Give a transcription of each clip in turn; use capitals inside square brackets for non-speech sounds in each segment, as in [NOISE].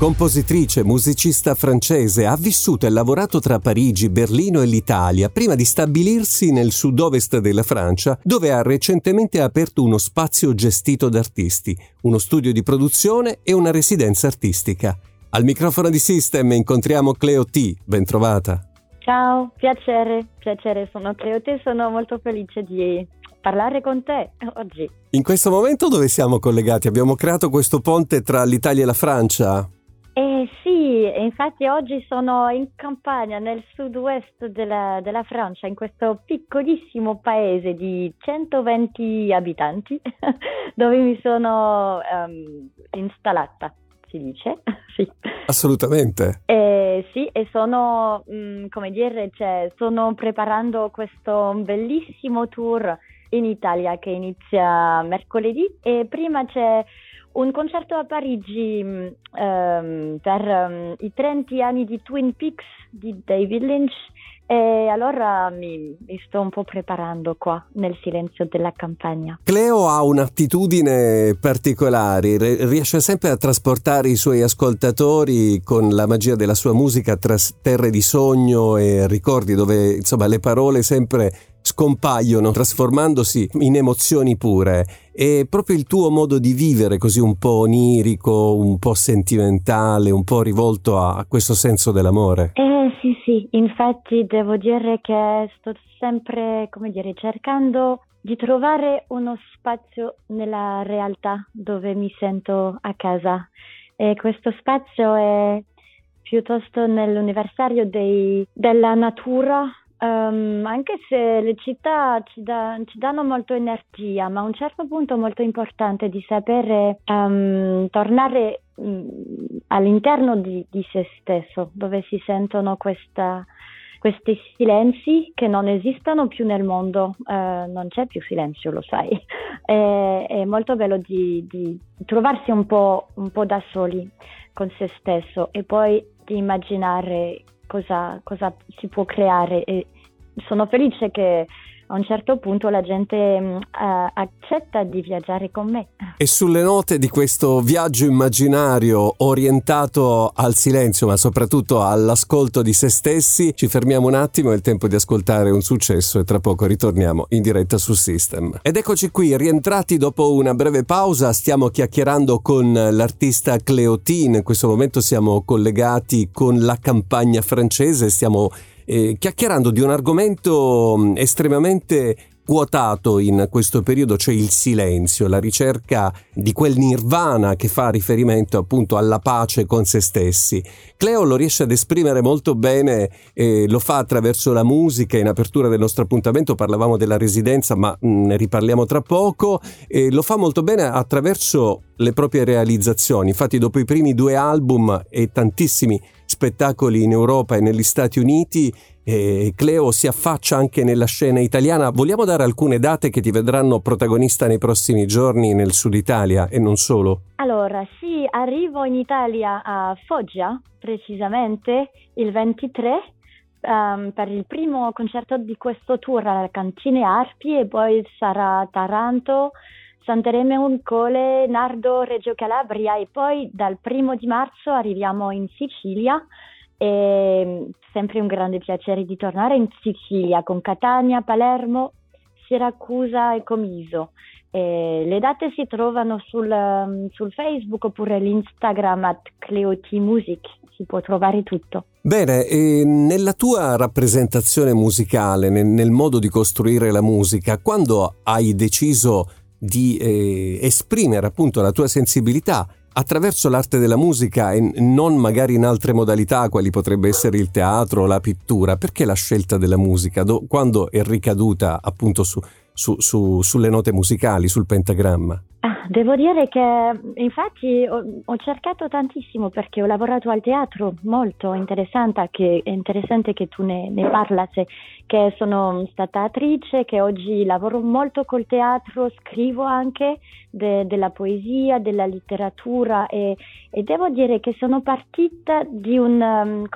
Compositrice, musicista francese, ha vissuto e lavorato tra Parigi, Berlino e l'Italia prima di stabilirsi nel sud-ovest della Francia, dove ha recentemente aperto uno spazio gestito da artisti, uno studio di produzione e una residenza artistica. Al microfono di System incontriamo Cleo T. Bentrovata. Ciao, piacere, piacere, sono Cleo T. Sono molto felice di parlare con te oggi. In questo momento dove siamo collegati? Abbiamo creato questo ponte tra l'Italia e la Francia? Sì, infatti oggi sono in campagna nel sud-est della, della, Francia, in questo piccolissimo paese di 120 abitanti, [LAUGHS] dove mi sono um, installata, si dice. [LAUGHS] sì. Assolutamente. Eh, sì, e sono, mh, mm, come dire, cioè, sto preparando questo bellissimo tour in Italia che inizia mercoledì e prima c'è un concerto a Parigi um, per um, i 30 anni di Twin Peaks di David Lynch e allora mi, mi, sto un po' preparando qua nel silenzio della campagna. Cleo ha un'attitudine particolare, riesce sempre a trasportare i suoi ascoltatori con la magia della sua musica tra terre di sogno e ricordi dove insomma le parole sempre scompaiono trasformandosi in emozioni pure. E proprio il tuo modo di vivere così un po' onirico, un po' sentimentale, un po' rivolto a, questo senso dell'amore. Eh sì sì, infatti devo dire che sto sempre, come dire, cercando di trovare uno spazio nella realtà dove mi sento a casa. E questo spazio è piuttosto nell'universario dei, della natura Um, anche se le città ci, da, ci, danno molto energia, ma a un certo punto è molto importante di sapere um, tornare um, all'interno di, di, se stesso, dove si sentono questa, questi silenzi che non esistono più nel mondo, uh, non c'è più silenzio, lo sai. [LAUGHS] è, è, molto bello di, di trovarsi un po', un po' da soli con se stesso e poi di immaginare cosa, cosa si può creare e sono felice che a un certo punto la gente uh, accetta di viaggiare con me. E sulle note di questo viaggio immaginario orientato al silenzio, ma soprattutto all'ascolto di se stessi, ci fermiamo un attimo, è il tempo di ascoltare un successo e tra poco ritorniamo in diretta su System. Ed eccoci qui, rientrati dopo una breve pausa, stiamo chiacchierando con l'artista Cleotine, in questo momento siamo collegati con la campagna francese, stiamo eh, chiacchierando di un argomento mm, estremamente quotato in questo periodo, cioè il silenzio, la ricerca di quel nirvana che fa riferimento appunto alla pace con se stessi. Cleo lo riesce ad esprimere molto bene, eh, lo fa attraverso la musica, in apertura del nostro appuntamento parlavamo della residenza, ma mm, ne riparliamo tra poco, e lo fa molto bene attraverso le proprie realizzazioni. Infatti dopo i primi due album e tantissimi spettacoli in Europa e negli Stati Uniti, e Cleo si affaccia anche nella scena italiana. Vogliamo dare alcune date che ti vedranno protagonista nei prossimi giorni nel sud Italia e non solo? Allora, sì, arrivo in Italia a Foggia, precisamente il 23, um, ehm, per il primo concerto di questo tour alla Cantine Arpi e poi sarà Taranto, Santereme Cole, Nardo, Reggio Calabria e poi dal primo di marzo arriviamo in Sicilia è sempre un grande piacere di tornare in Sicilia con Catania, Palermo, Siracusa e Comiso. E le date si trovano sul, um, sul Facebook oppure l'Instagram at Cleot Music, si può trovare tutto. Bene, nella tua rappresentazione musicale, nel, nel, modo di costruire la musica, quando hai deciso di eh, esprimere appunto la tua sensibilità, attraverso l'arte della musica e non magari in altre modalità quali potrebbe essere il teatro o la pittura, perché la scelta della musica? Do, quando è ricaduta appunto su, su, su, sulle note musicali, sul pentagramma? Ah, devo dire che infatti ho, ho, cercato tantissimo perché ho lavorato al teatro, molto interessante che, interessante che tu ne, ne parlassi, che sono stata attrice, che oggi lavoro molto col teatro, scrivo anche de, della poesia, della letteratura e, e, devo dire che sono partita di una um,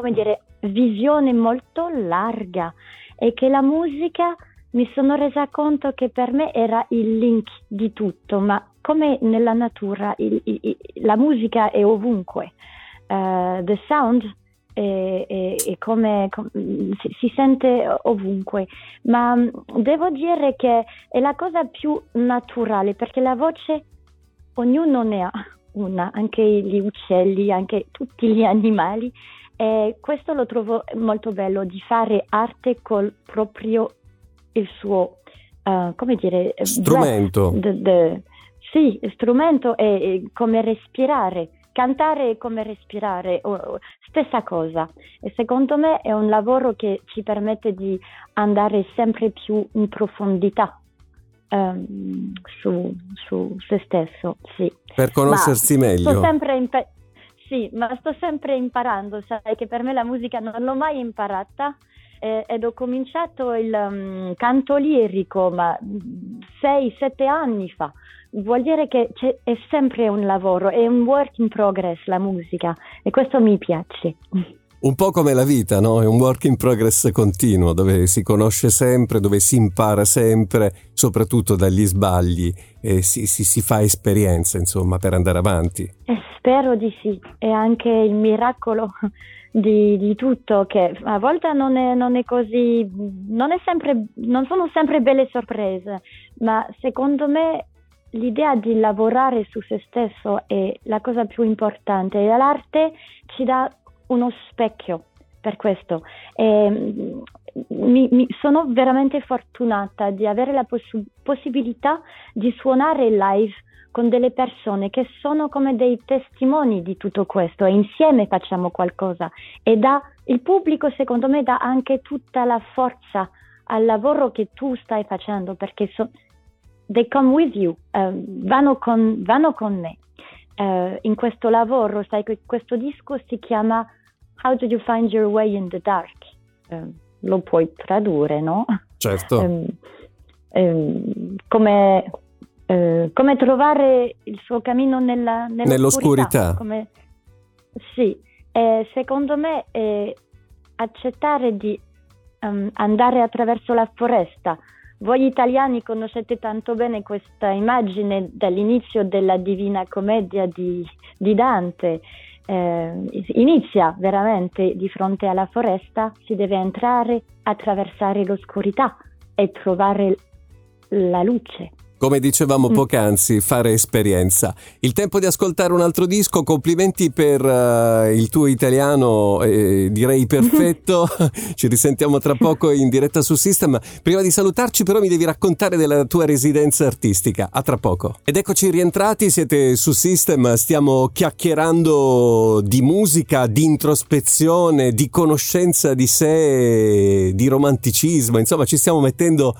visione molto larga e che la musica mi sono resa conto che per me era il link di tutto, ma come nella natura il, il, la musica è ovunque. uh, the sound e, e, e come, com, si, si, sente ovunque, ma mm, devo dire che è la cosa più naturale perché la voce ognuno ne ha una, anche gli uccelli, anche tutti gli animali e questo lo trovo molto bello di fare arte col proprio il suo, uh, come dire, strumento. De, de, sì, strumento e come respirare Cantare è come respirare, stessa cosa. E secondo me è un lavoro che ci permette di andare sempre più in profondità um, su, su, se stesso. Sì. Per conoscersi ma meglio. Sto sempre impa- sì, ma sto sempre imparando, sai che per me la musica non l'ho mai imparata eh, ed ho cominciato il um, canto lirico ma 6-7 anni fa vuol dire che è sempre un lavoro, è un work in progress la musica e questo mi piace. Un po' come la vita, no? È un work in progress continuo, dove si conosce sempre, dove si impara sempre, soprattutto dagli sbagli e si, si, si fa esperienza, insomma, per andare avanti. Eh, spero di sì. È anche il miracolo [LAUGHS] di, di tutto che a volte non è, non è così, non, è sempre, non sono sempre belle sorprese, ma secondo me l'idea di lavorare su se stesso è la cosa più importante e l'arte ci dà uno specchio per questo. E, mm, mi, mi, sono veramente fortunata di avere la poss- possibilità di suonare live con delle persone che sono come dei testimoni di tutto questo e insieme facciamo qualcosa e dà, il pubblico secondo me dà anche tutta la forza al lavoro che tu stai facendo perché so, they come with you, uh, vanno, con, vanno, con, me. Uh, in questo lavoro, sai che questo disco si chiama How do you find your way in the dark? Uh, lo puoi tradurre, no? Certo. Um, um, come, trovare il suo cammino nella, nell'oscurità. nell'oscurità. Come, sì, secondo me accettare di um, andare attraverso la foresta, voi italiani conoscete tanto bene questa immagine dall'inizio della Divina Commedia di, di Dante. Eh, inizia veramente di fronte alla foresta, si deve entrare, attraversare l'oscurità e trovare la luce. Come dicevamo mm. poc'anzi, fare esperienza. Il tempo di ascoltare un altro disco, complimenti per uh, il tuo italiano, eh, direi [LAUGHS] perfetto. [LAUGHS] Ci risentiamo tra poco in diretta su System. Prima di salutarci però mi devi raccontare della tua residenza artistica. A tra poco. Ed eccoci rientrati, siete su System, stiamo chiacchierando di musica, di introspezione, di conoscenza di sé, di romanticismo, insomma ci stiamo mettendo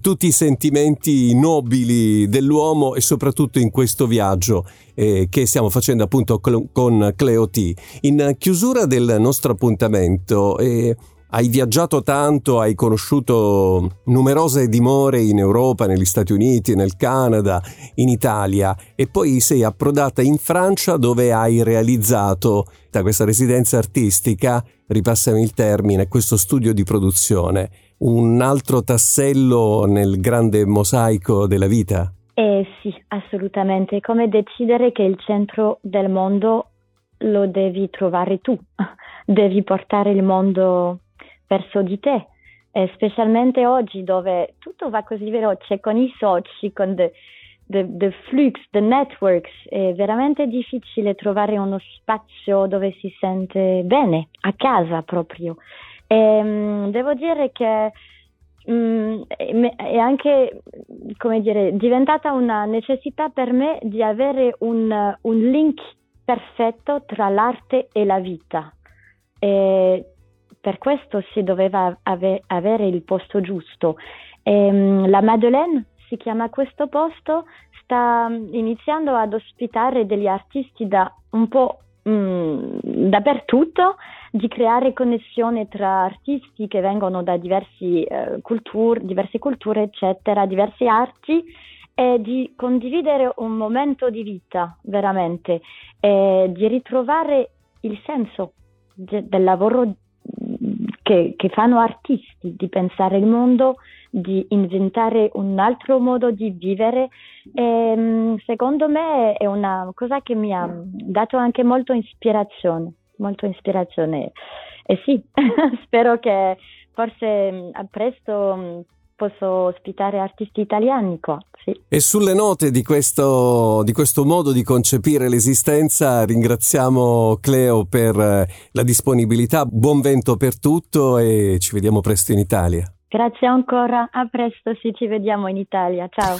tutti i sentimenti nobili dell'uomo e soprattutto in questo viaggio eh, che stiamo facendo appunto con Cleo T. In chiusura del nostro appuntamento eh, hai viaggiato tanto, hai conosciuto numerose dimore in Europa, negli Stati Uniti, nel Canada, in Italia e poi sei approdata in Francia dove hai realizzato da questa residenza artistica, ripassami il termine, questo studio di produzione un altro tassello nel grande mosaico della vita? Eh sì, assolutamente. Come decidere che il centro del mondo lo devi trovare tu, [LAUGHS] devi portare il mondo verso di te, e specialmente oggi dove tutto va così veloce con i soci, con the, the, the flux, the networks, è veramente difficile trovare uno spazio dove si sente bene, a casa proprio. E, ehm, devo dire che mh, mm, è anche come dire, diventata una necessità per me di avere un, un link perfetto tra l'arte e la vita. E per questo si doveva ave, avere il posto giusto. E, ehm, la Madeleine si chiama questo posto, sta iniziando ad ospitare degli artisti da un po' mm, dappertutto di creare connessione tra artisti che vengono da diversi, eh, culture, diverse culture, eccetera, diverse arti e di condividere un momento di vita veramente, di ritrovare il senso de- del lavoro che, che, fanno artisti, di pensare il mondo di inventare un altro modo di vivere e mm, secondo me è una cosa che mi ha dato anche molto ispirazione, molto ispirazione. E sì, [LAUGHS] spero che forse a presto posso ospitare artisti italiani qua. Sì. E sulle note di questo, di questo, modo di concepire l'esistenza ringraziamo Cleo per eh, la disponibilità, buon vento per tutto e ci vediamo presto in Italia. Grazie ancora, a presto, sì, ci vediamo in Italia, ciao.